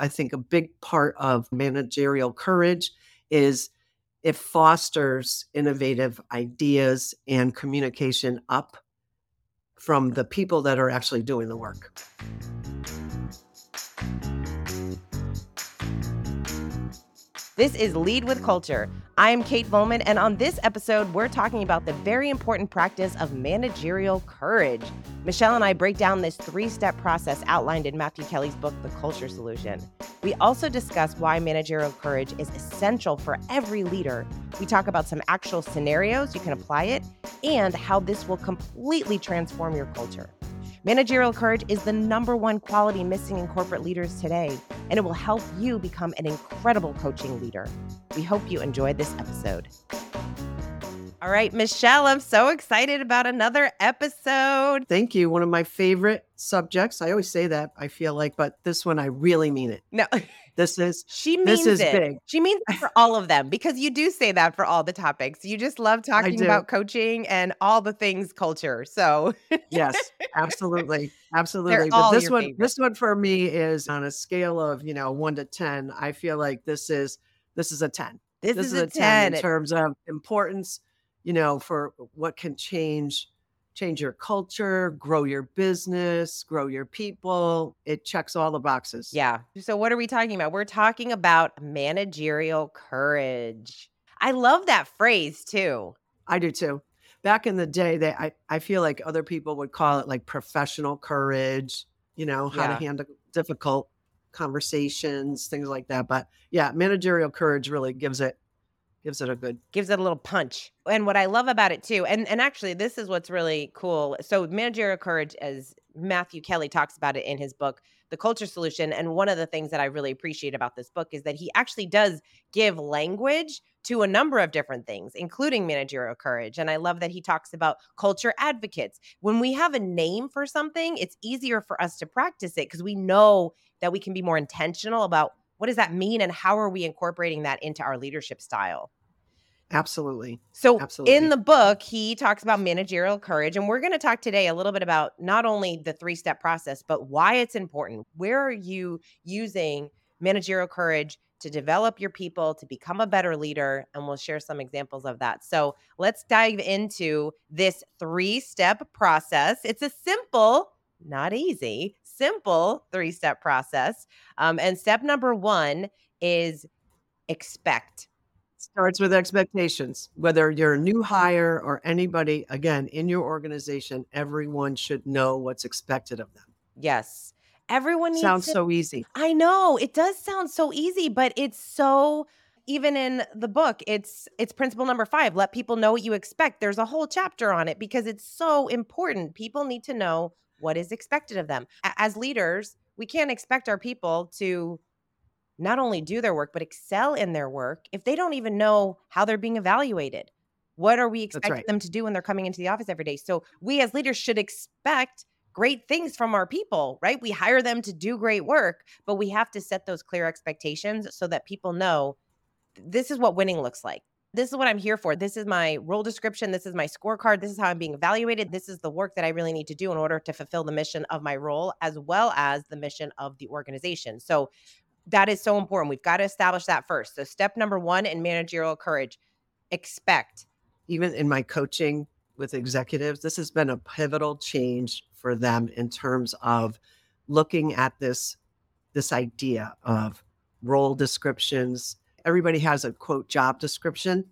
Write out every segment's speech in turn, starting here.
I think a big part of managerial courage is it fosters innovative ideas and communication up from the people that are actually doing the work. This is Lead with Culture. I am Kate Volman, and on this episode, we're talking about the very important practice of managerial courage. Michele and I break down this three step process outlined in Matthew Kelly's book, The Culture Solution. We also discuss why managerial courage is essential for every leader. We talk about some actual scenarios you can apply it and how this will completely transform your culture. Managerial courage is the number one quality missing in corporate leaders today, and it will help you become an incredible coaching leader. We hope you enjoyed this episode. All right, Michele, I'm so excited about another episode. Thank you. One of my favorite subjects. I always say that, I feel like, but this one I really mean it. No. This is she means this is it. big. She means it for all of them because you do say that for all the topics. You just love talking about coaching and all the things culture. So yes, absolutely. Absolutely. But all this one favorite. this one for me is on a scale of, you know, 1 to 10. I feel like this is this is a 10. this, This is, is a a 10 10. in terms of importance, you know, for what can change change your culture, grow your business, grow your people. It checks all the boxes. Yeah. So what are we talking about? We're talking about managerial courage. I love that phrase too. I do too. Back in the day, they I, I feel like other people would call it like professional courage, you know, how Yeah. to handle difficult conversations, things like that. But yeah, managerial courage really gives it gives it a good Gives it a little punch. And what I love about it too, and, and actually this is what's really cool. So managerial courage, as Matthew Kelly talks about it in his book, The Culture Solution. And one of the things that I really appreciate about this book is that he actually does give language to a number of different things, including managerial courage. And I love that he talks about culture advocates. When we have a name for something, it's easier for us to practice it because we know that we can be more intentional about what does that mean and how are we incorporating that into our leadership style. absolutely. So Absolutely. in the book, he talks about managerial courage. And we're going to talk today a little bit about not only the three step process, but why it's important. Where are you using managerial courage to develop your people, to become a better leader? And we'll share some examples of that. So let's dive into this three step process. It's a simple, not easy, simple three step process. Um, and step number one is expect. starts with expectations. Whether you're a new hire or anybody, again, in your organization, everyone should know what's expected of them. Yes. Everyone needs Sounds to so easy. I know it does sound so easy, but it's so even in the book, it's it's principle number 5, let people know what you expect. There's a whole chapter on it because it's so important. People need to know what is expected of them. As leaders, we can't expect our people to not only do their work but excel in their work if they don't even know how they're being evaluated. What are we expecting right. them to do when they're coming into the office every day? So we as leaders should expect great things from our people, right? We hire them to do great work, but we have to set those clear expectations so that people know this is what winning looks like. This is what I'm here for. This is my role description. This is my scorecard. This is how I'm being evaluated. This is the work that I really need to do in order to fulfill the mission of my role as well as the mission of the organization. So that is so important. We've got to establish that first. So, step number one in managerial courage expect. Even in my coaching with executives, this has been a pivotal change for them in terms of looking at this this idea of role descriptions. Everybody has a quote job description.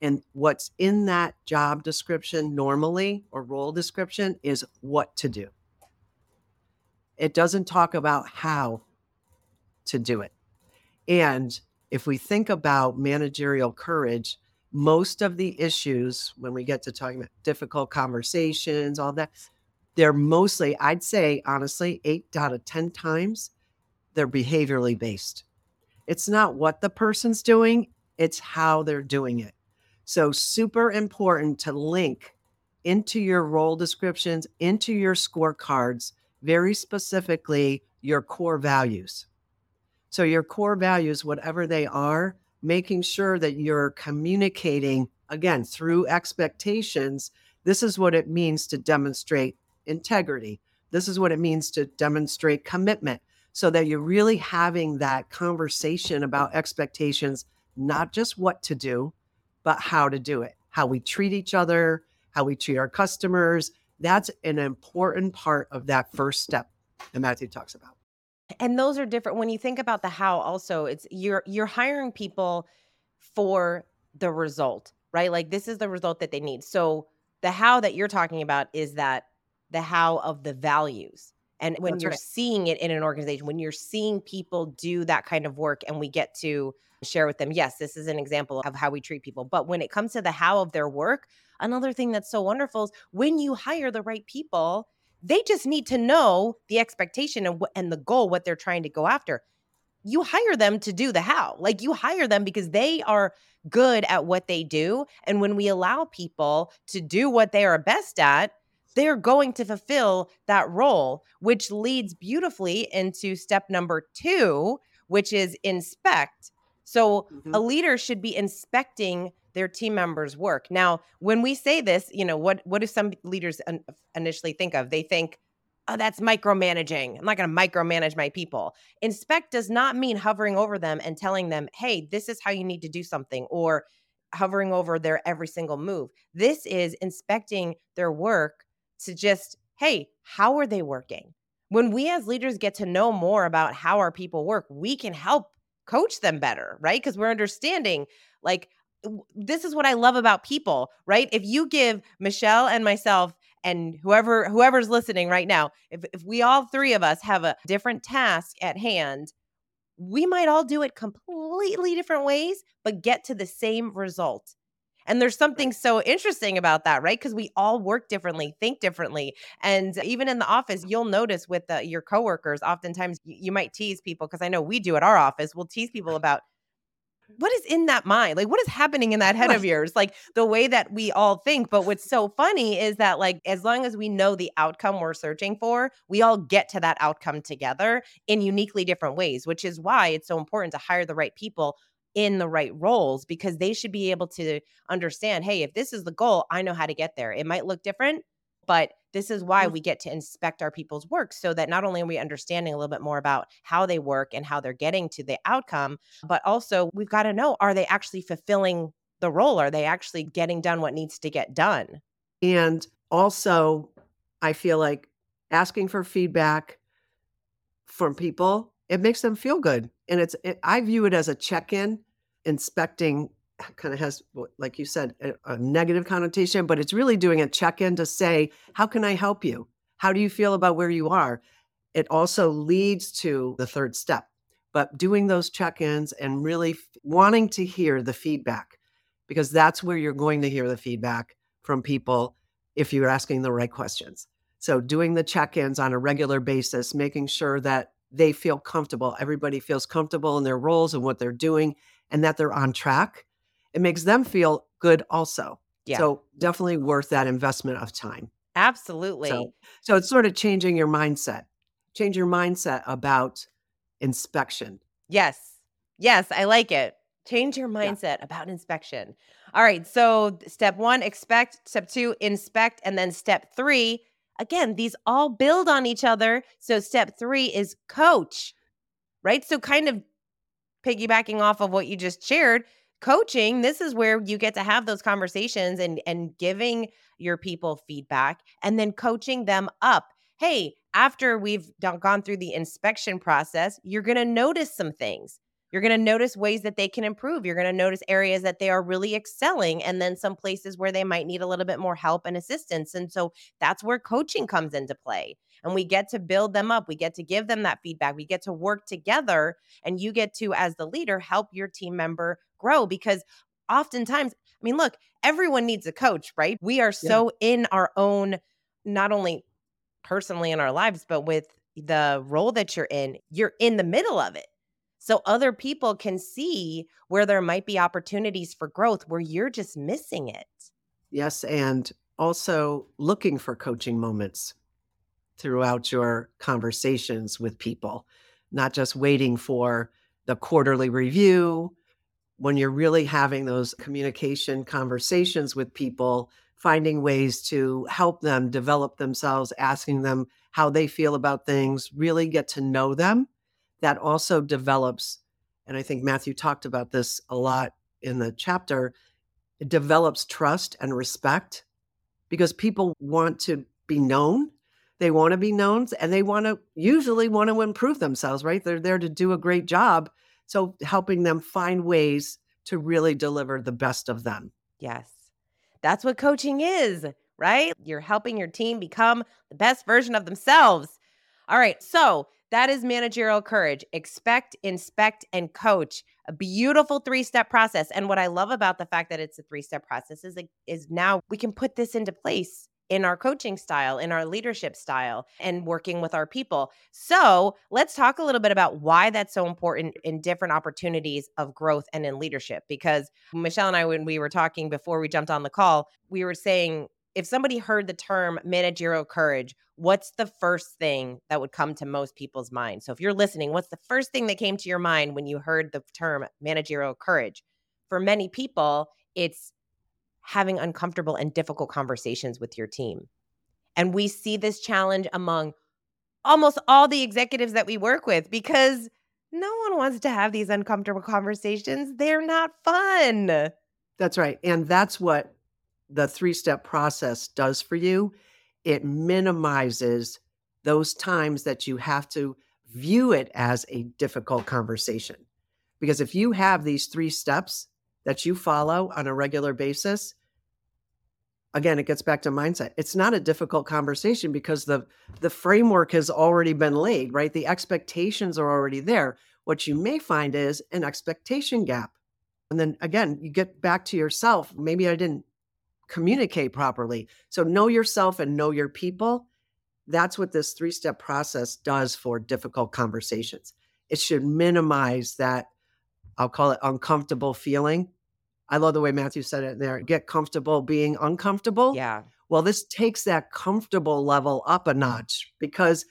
And what's in that job description normally or role description is what to do. It doesn't talk about how to do it. And if we think about managerial courage, most of the issues when we get to talking about difficult conversations, all that, they're mostly, I'd say honestly, eight out of 10 times, they're behaviorally based. It's not what the person's doing, it's how they're doing it. So, super important to link into your role descriptions, into your scorecards, very specifically your core values. So, your core values, whatever they are, making sure that you're communicating again through expectations. This is what it means to demonstrate integrity. This is what it means to demonstrate commitment. So that you're really having that conversation about expectations, not just what to do, but how to do it, how we treat each other, how we treat our customers. That's an important part of that first step that Matthew talks about. And those are different when you think about the how also it's you're you're hiring people for the result, right? Like this is the result that they need. So the how that you're talking about is that the how of the values. And when That's you're right. seeing it in an organization, when you're seeing people do that kind of work and we get to share with them, yes, this is an example of how we treat people. But when it comes to the how of their work, another thing that's so wonderful is when you hire the right people, they just need to know the expectation and, and the goal, what they're trying to go after. You hire them to do the how. Like you hire them because they are good at what they do. And when we allow people to do what they are best at, they're going to fulfill that role, which leads beautifully into step number two, which is inspect. So mm-hmm. a leader should be inspecting their team members' work. Now, when we say this, you know, what what do some leaders initially think of? They think, "Oh, that's micromanaging. I'm not going to micromanage my people." Inspect does not mean hovering over them and telling them, "Hey, this is how you need to do something," or hovering over their every single move. This is inspecting their work to just, "Hey, how are they working?" When we as leaders get to know more about how our people work, we can help coach them better, right? Because we're understanding like this is what I love about people, right? If you give Michele and myself and whoever whoever's listening right now, if if we all three of us have a different task at hand, we might all do it completely different ways but get to the same result. And there's something so interesting about that, right? Because we all work differently, think differently. And even in the office, you'll notice with the, your coworkers, oftentimes you, you might tease people, because I know we do at our office, we'll tease people about what is in that mind? Like, what is happening in that head of yours? Like, the way that we all think. But what's so funny is that, like, as long as we know the outcome we're searching for, we all get to that outcome together in uniquely different ways, which is why it's so important to hire the right people in the right roles because they should be able to understand hey, if this is the goal, I know how to get there. It might look different, but this is why mm. we get to inspect our people's work so that not only are we understanding a little bit more about how they work and how they're getting to the outcome, but also we've got to know are they actually fulfilling the role? Are they actually getting done what needs to get done? And also, I feel like asking for feedback from people, it makes them feel good. And it's, it, I view it as a check in, inspecting kind of has, like you said, a, a negative connotation, but it's really doing a check in to say, how can I help you? How do you feel about where you are? It also leads to the third step, but doing those check ins and really f- wanting to hear the feedback, because that's where you're going to hear the feedback from people if you're asking the right questions. So, doing the check ins on a regular basis, making sure that they feel comfortable, everybody feels comfortable in their roles and what they're doing, and that they're on track it makes them feel good also. Yeah. So definitely worth that investment of time. Absolutely. So, so it's sort of changing your mindset. Change your mindset about inspection. Yes. Yes, I like it. Change your mindset yeah. about inspection. All right. So step one, expect. Step two, inspect. And then step three, again, these all build on each other. So step three is coach, right? So kind of piggybacking off of what you just shared, coaching this is where you get to have those conversations and and giving your people feedback and then coaching them up. Hey after we've gone through the inspection process you're going to notice some things. You're going to notice ways that they can improve. You're going to notice areas that they are really excelling and then some places where they might need a little bit more help and assistance. And so that's where coaching comes into play and we get to build them up we get to give them that feedback we get to work together and you get to as the leader help your team member grow because oftentimes, I mean, look, everyone needs a coach, right? We are so yeah. in our own, not only personally in our lives, but with the role that you're in, you're in the middle of it. So other people can see where there might be opportunities for growth where you're just missing it. Yes. And also looking for coaching moments throughout your conversations with people, not just waiting for the quarterly review when you're really having those communication conversations with people, finding ways to help them develop themselves, asking them how they feel about things, really get to know them that also develops, and I think Matthew talked about this a lot in the chapter, it develops trust and respect because people want to be known. They want to be known and they want to usually want to improve themselves, right? They're there to do a great job. So helping them find ways to really deliver the best of them. Yes. That's what coaching is, right? You're helping your team become the best version of themselves. All right. So that is managerial courage. Expect, inspect, and coach. A beautiful three step process. And what I love about the fact that it's a three step process is, is now we can put this into place in our coaching style, in our leadership style, and working with our people. So let's talk a little bit about why that's so important in different opportunities of growth and in leadership. Because Michele and I, when we were talking before we jumped on the call, we were saying if somebody heard the term managerial courage, what's the first thing that would come to most people's mind? So if you're listening, what's the first thing that came to your mind when you heard the term managerial courage? For many people, it's having uncomfortable and difficult conversations with your team. And we see this challenge among almost all the executives that we work with because no one wants to have these uncomfortable conversations. They're not fun. That's right. And that's what the three step process does for you. It minimizes those times that you have to view it as a difficult conversation. Because if you have these three steps that you follow on a regular basis, again it gets back to mindset. It's not a difficult conversation because the the framework has already been laid right? The expectations are already there. What you may find is an expectation gap. And then again you get back to yourself. Maybe i didn't communicate properly. So know yourself and know your people. That's what this three step process does for difficult conversations. It should minimize that i'll call it uncomfortable feeling I love the way Matthew said it there. Get comfortable being uncomfortable. Yeah. Well, this takes that comfortable level up a notch because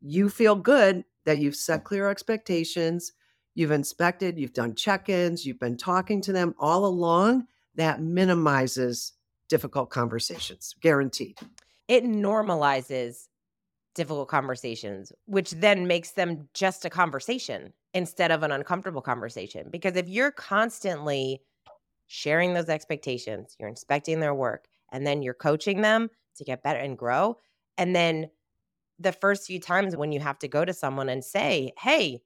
you feel good that you've set clear expectations, you've inspected, you've done check ins, you've been talking to them all along. That minimizes difficult conversations, guaranteed. It normalizes difficult conversations, which then makes them just a conversation instead of an uncomfortable conversation. Because if you're constantly sharing those expectations, you're inspecting their work, and then you're coaching them to get better and grow. And then the first few times when you have to go to someone and say, hey,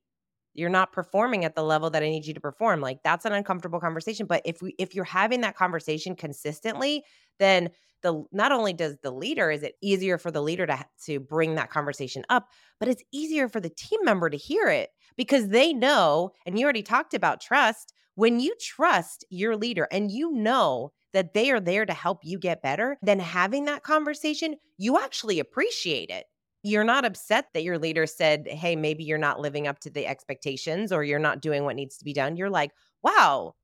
you're not performing at the level that I need you to perform. Like that's an uncomfortable conversation. But if we if you're having that conversation consistently, then the not only does the leader is it easier for the leader to to bring that conversation up, but it's easier for the team member to hear it because they know and you already talked about trust when you trust your leader and you know that they are there to help you get better, then having that conversation, you actually appreciate it. You're not upset that your leader said, Hey, maybe you're not living up to the expectations or you're not doing what needs to be done. You're like, Wow,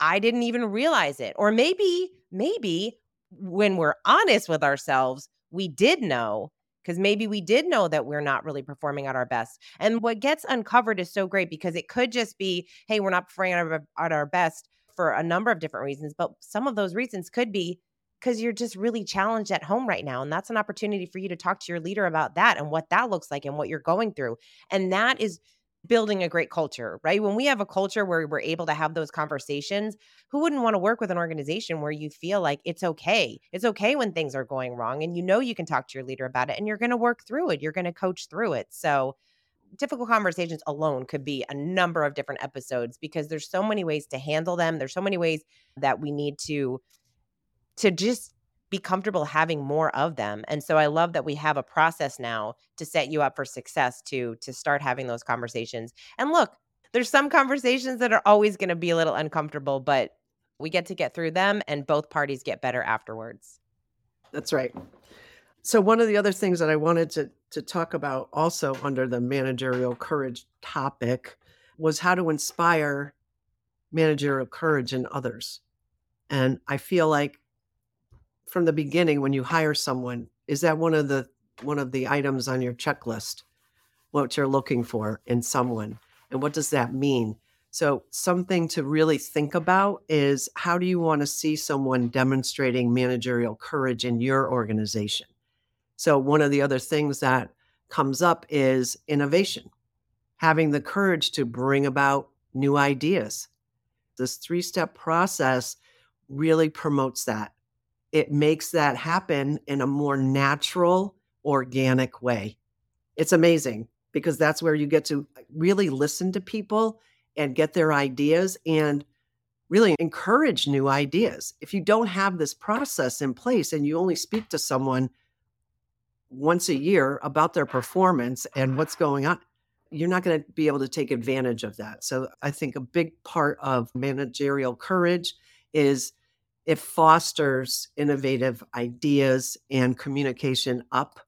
I didn't even realize it. Or maybe, maybe when we're honest with ourselves, we did know because maybe we did know that we're not really performing at our best. And what gets uncovered is so great because it could just be, hey, we're not performing at our, best for a number of different reasons, but some of those reasons could be because you're just really challenged at home right now. And that's an opportunity for you to talk to your leader about that and what that looks like and what you're going through. And that is building a great culture, right? When we have a culture where we're able to have those conversations, who wouldn't want to work with an organization where you feel like it's okay? It's okay when things are going wrong and you know you can talk to your leader about it and you're going to work through it. You're going to coach through it. So, difficult conversations alone could be a number of different episodes because there's so many ways to handle them. There's so many ways that we need to to just be comfortable having more of them. And so I love that we have a process now to set you up for success to to start having those conversations. And look, there's some conversations that are always going to be a little uncomfortable, but we get to get through them and both parties get better afterwards. That's right. So one of the other things that I wanted to to talk about also under the managerial courage topic was how to inspire managerial courage in others. And I feel like from the beginning when you hire someone is that one of the one of the items on your checklist what you're looking for in someone and what does that mean so something to really think about is how do you want to see someone demonstrating managerial courage in your organization so one of the other things that comes up is innovation having the courage to bring about new ideas. This three step process really promotes that. It makes that happen in a more natural, organic way. It's amazing because that's where you get to really listen to people and get their ideas and really encourage new ideas. If you don't have this process in place and you only speak to someone once a year about their performance and what's going on, you're not going to be able to take advantage of that. So I think a big part of managerial courage is it fosters innovative ideas and communication up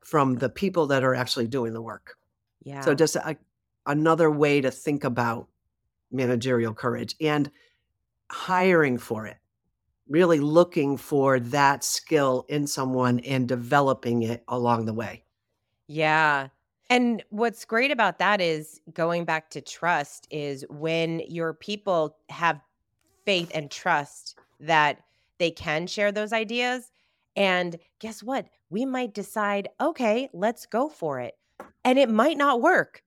from the people that are actually doing the work. Yeah. So just a, another way to think about managerial courage and hiring for it. Really looking for that skill in someone and developing it along the way. Yeah. And what's great about that is going back to trust is when your people have faith and trust that they can share those ideas. And guess what? We might decide, okay, let's go for it. And it might not work,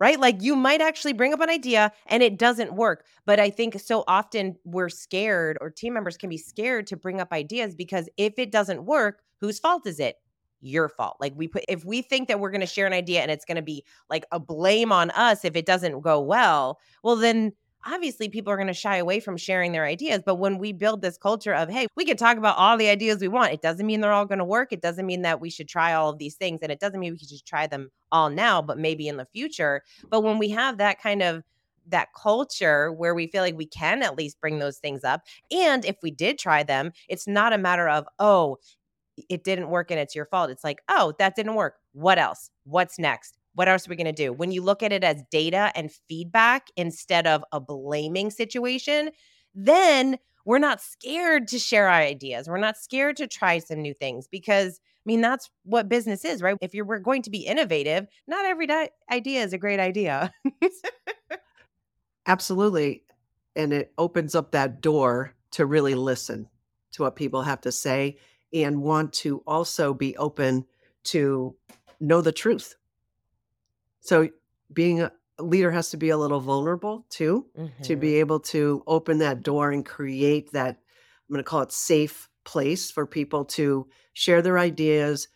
right? Like you might actually bring up an idea and it doesn't work. But I think so often we're scared, or team members can be scared to bring up ideas because if it doesn't work, whose fault is it? Your fault. Like we put, if we think that we're going to share an idea and it's going to be like a blame on us if it doesn't go well, well, then obviously people are going to shy away from sharing their ideas. But when we build this culture of, hey, we can talk about all the ideas we want, it doesn't mean they're all going to work. It doesn't mean that we should try all of these things. And it doesn't mean we should try them all now, but maybe in the future. But when we have that kind of that culture where we feel like we can at least bring those things up. And if we did try them, it's not a matter of, oh, it didn't work and it's your fault. It's like, oh, that didn't work. What else? What's next? What else are we going to do? When you look at it as data and feedback instead of a blaming situation, then we're not scared to share our ideas. We're not scared to try some new things because I mean that's what business is, right? If you're we're going to be innovative, not every di- idea is a great idea. Absolutely. And it opens up that door to really listen to what people have to say and want to also be open to know the truth so being a leader has to be a little vulnerable too, mm-hmm. to be able to open that door and create that, I'm going to call it safe place for people to share their ideas,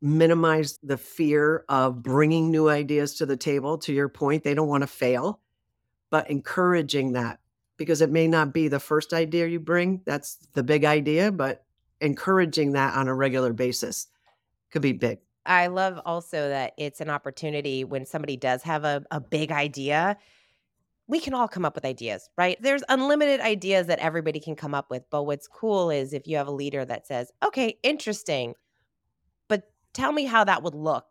minimize the fear of bringing new ideas to the table. To your point, they don't want to fail, but encouraging that because it may not be the first idea you bring. That's the big idea, but encouraging that on a regular basis could be big. I love also that it's an opportunity when somebody does have a, a big idea. We can all come up with ideas, right? There's unlimited ideas that everybody can come up with. But what's cool is if you have a leader that says, okay, interesting, but tell me how that would look.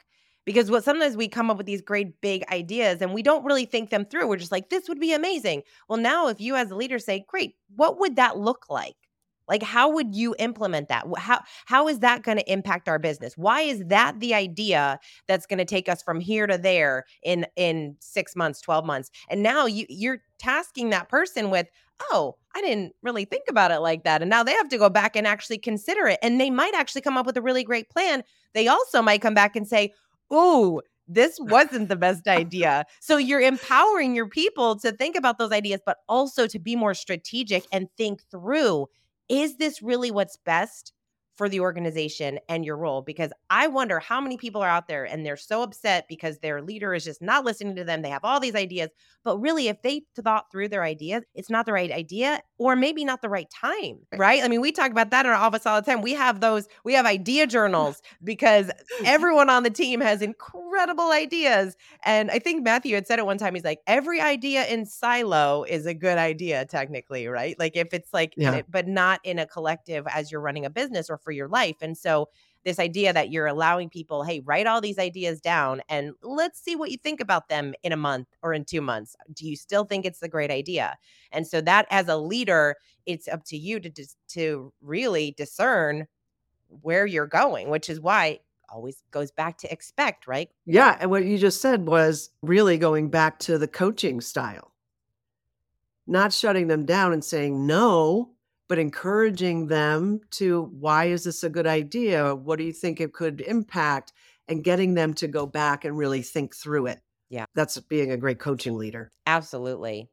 Because what sometimes we come up with these great big ideas and we don't really think them through. We're just like, this would be amazing. Well, now if you as a leader say, great, what would that look like? Like how would you implement that? How how is that going to impact our business? Why is that the idea that's going to take us from here to there in in 6 months, 12 months? And now you you're tasking that person with, "Oh, I didn't really think about it like that." And now they have to go back and actually consider it. And they might actually come up with a really great plan. They also might come back and say, "Oh, this wasn't the best idea. So you're empowering your people to think about those ideas, but also to be more strategic and think through is this really what's best for the organization and your role because I wonder how many people are out there and they're so upset because their leader is just not listening to them. They have all these ideas, but really, if they thought through their ideas, it's not the right idea or maybe not the right time, right? I mean, we talk about that in our office all the time. We have those, we have idea journals because everyone on the team has incredible ideas. And I think Matthew had said it one time. He's like, every idea in silo is a good idea, technically, right? Like if it's like, yeah. but not in a collective as you're running a business or for your life. And so this idea that you're allowing people, hey, write all these ideas down and let's see what you think about them in a month or in two months. Do you still think it's a great idea? And so that as a leader, it's up to you to to really discern where you're going, which is why always goes back to expect, right? Yeah, and what you just said was really going back to the coaching style. Not shutting them down and saying no, but encouraging them to why is this a good idea? What do you think it could impact? And getting them to go back and really think through it Yeah. That's being a great coaching leader. Absolutely.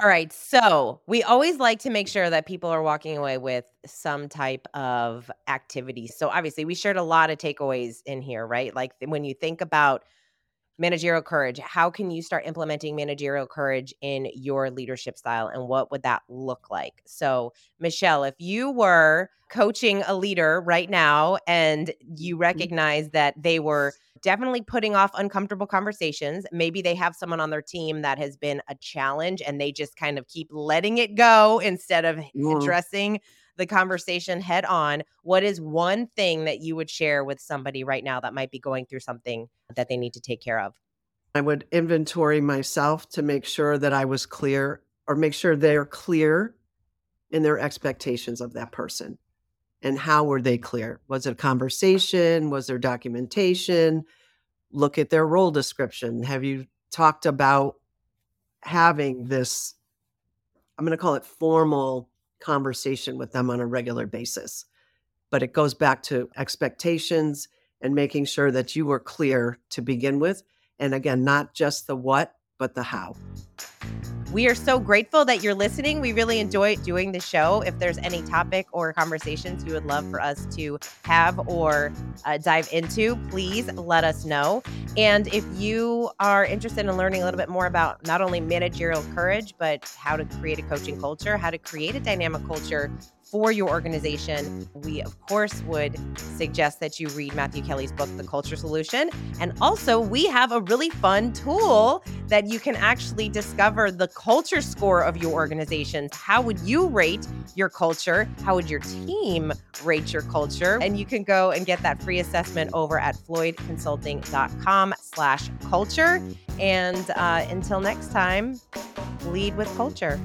All right. So we always like to make sure that people are walking away with some type of activity. So obviously, we shared a lot of takeaways in here, right? Like when you think about managerial courage, how can you start implementing managerial courage in your leadership style and what would that look like? So, Michele, if you were coaching a leader right now and you Mm-hmm. recognize that they were definitely putting off uncomfortable conversations. Maybe they have someone on their team that has been a challenge and they just kind of keep letting it go instead of Mm. addressing the conversation head on. What is one thing that you would share with somebody right now that might be going through something that they need to take care of? I would inventory myself to make sure that I was clear or make sure they're clear in their expectations of that person. And how were they clear? Was it a conversation? Was there documentation? Look at their role description. Have you talked about having this? I'm going to call it formal conversation with them on a regular basis. But it goes back to expectations and making sure that you were clear to begin with. And again, not just the what, but the how. We are so grateful that you're listening. We really enjoy doing the show. If there's any topic or conversations you would love for us to have or uh, dive into, please let us know. And if you are interested in learning a little bit more about not only managerial courage, but how to create a coaching culture, how to create a dynamic culture for your organization, we of course would suggest that you read Matthew Kelly's book, The Culture Solution. And also, we have a really fun tool that you can actually discover the culture score of your organization. How would you rate your culture? How would your team rate your culture? And you can go and get that free assessment over at floydconsulting.com slash culture. And uh, until next time, lead with culture.